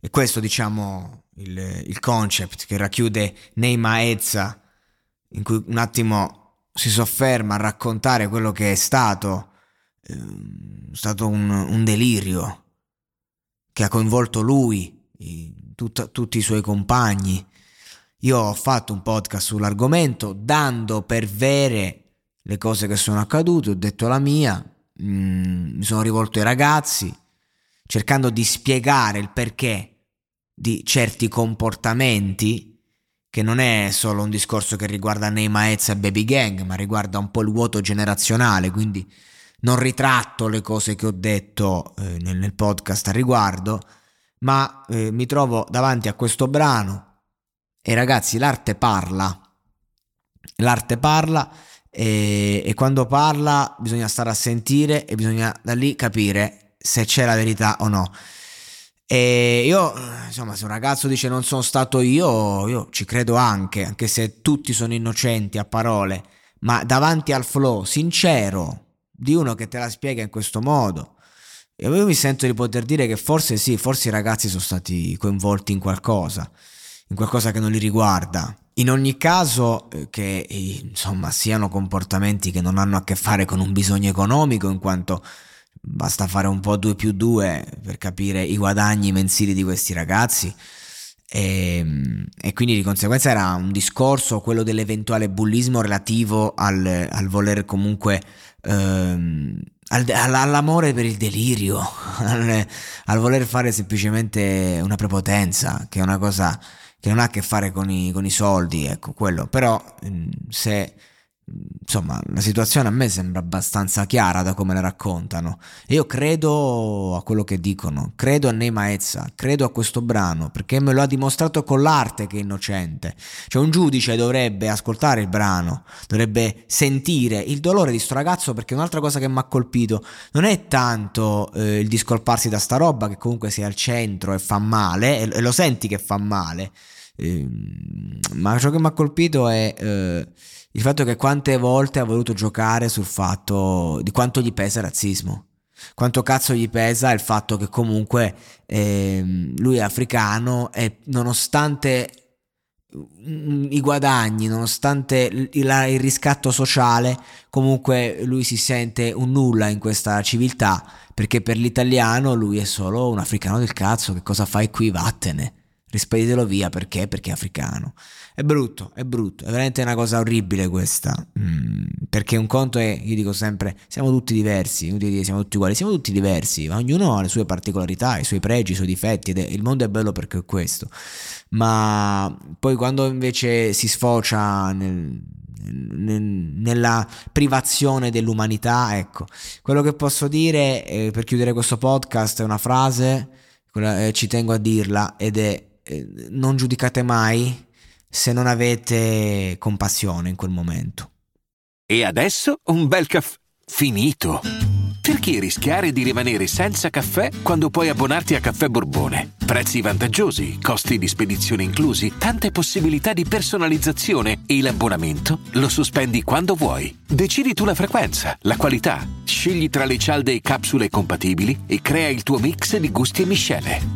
E questo, diciamo, il, il concept che racchiude Neima Ezza, in cui un attimo si sofferma a raccontare quello che è stato, eh, stato un, un, delirio che ha coinvolto lui, i, tut, tutti i suoi compagni. Io ho fatto un podcast sull'argomento dando per vere le cose che sono accadute, ho detto la mia, mm, mi sono rivolto ai ragazzi cercando di spiegare il perché di certi comportamenti che non è solo un discorso che riguarda Neymar e Baby Gang, ma riguarda un po' il vuoto generazionale, quindi non ritratto le cose che ho detto eh, nel, nel, podcast a riguardo, ma eh, mi trovo davanti a questo brano. E ragazzi l'arte parla, l'arte parla e, e quando parla bisogna stare a sentire e bisogna da lì capire se c'è la verità o no. E io, insomma, se un ragazzo dice non sono stato io, io ci credo anche, anche se tutti sono innocenti a parole, ma davanti al flow sincero di uno che te la spiega in questo modo. Io mi sento di poter dire che forse sì, forse i ragazzi sono stati coinvolti in qualcosa, in qualcosa che non li riguarda. In ogni caso, eh, che insomma siano comportamenti che non hanno a che fare con un bisogno economico, in quanto basta fare un po' 2 più 2 per capire i guadagni mensili di questi ragazzi. E, e, quindi di conseguenza era un discorso quello dell'eventuale bullismo relativo al, al voler comunque ehm, al, all'amore per il delirio al, al, voler fare semplicemente una prepotenza che è una cosa che non ha a che fare con i, con i soldi ecco quello però se insomma, la situazione a me sembra abbastanza chiara da come la raccontano. Io credo a quello che dicono, credo a Neima Ezza, credo a questo brano, perché me lo ha dimostrato con l'arte che è innocente. Cioè un giudice dovrebbe ascoltare il brano, dovrebbe sentire il dolore di sto ragazzo, perché un'altra cosa che mi ha colpito non è tanto eh, il discolparsi da sta roba, che comunque sia al centro e fa male, e lo senti che fa male, eh, ma ciò che mi ha colpito è... Eh, il fatto che quante volte ha voluto giocare sul fatto di quanto gli pesa il razzismo. Quanto cazzo gli pesa il fatto che comunque eh, lui è africano e nonostante i guadagni, nonostante il, riscatto sociale, comunque lui si sente un nulla in questa civiltà perché per l'italiano lui è solo un africano del cazzo, che cosa fai qui? Vattene, rispeditelo via perché? Perché è africano. È brutto, è brutto, è veramente una cosa orribile questa. Mm, perché un conto è, io dico sempre, siamo tutti diversi, siamo tutti uguali, siamo tutti diversi, ma ognuno ha le sue particolarità, i suoi pregi, i suoi difetti ed è, il mondo è bello perché è questo. Ma poi quando invece si sfocia nel, nel, nella privazione dell'umanità, ecco, quello che posso dire eh, per chiudere questo podcast è una frase, quella, eh, ci tengo a dirla, ed è non giudicate mai se non avete compassione in quel momento. E adesso un bel caffè finito. Perché rischiare di rimanere senza caffè quando puoi abbonarti a Caffè Borbone? Prezzi vantaggiosi, costi di spedizione inclusi, tante possibilità di personalizzazione e l'abbonamento lo sospendi quando vuoi. Decidi tu la frequenza, la qualità, scegli tra le cialde e capsule compatibili e crea il tuo mix di gusti e miscele.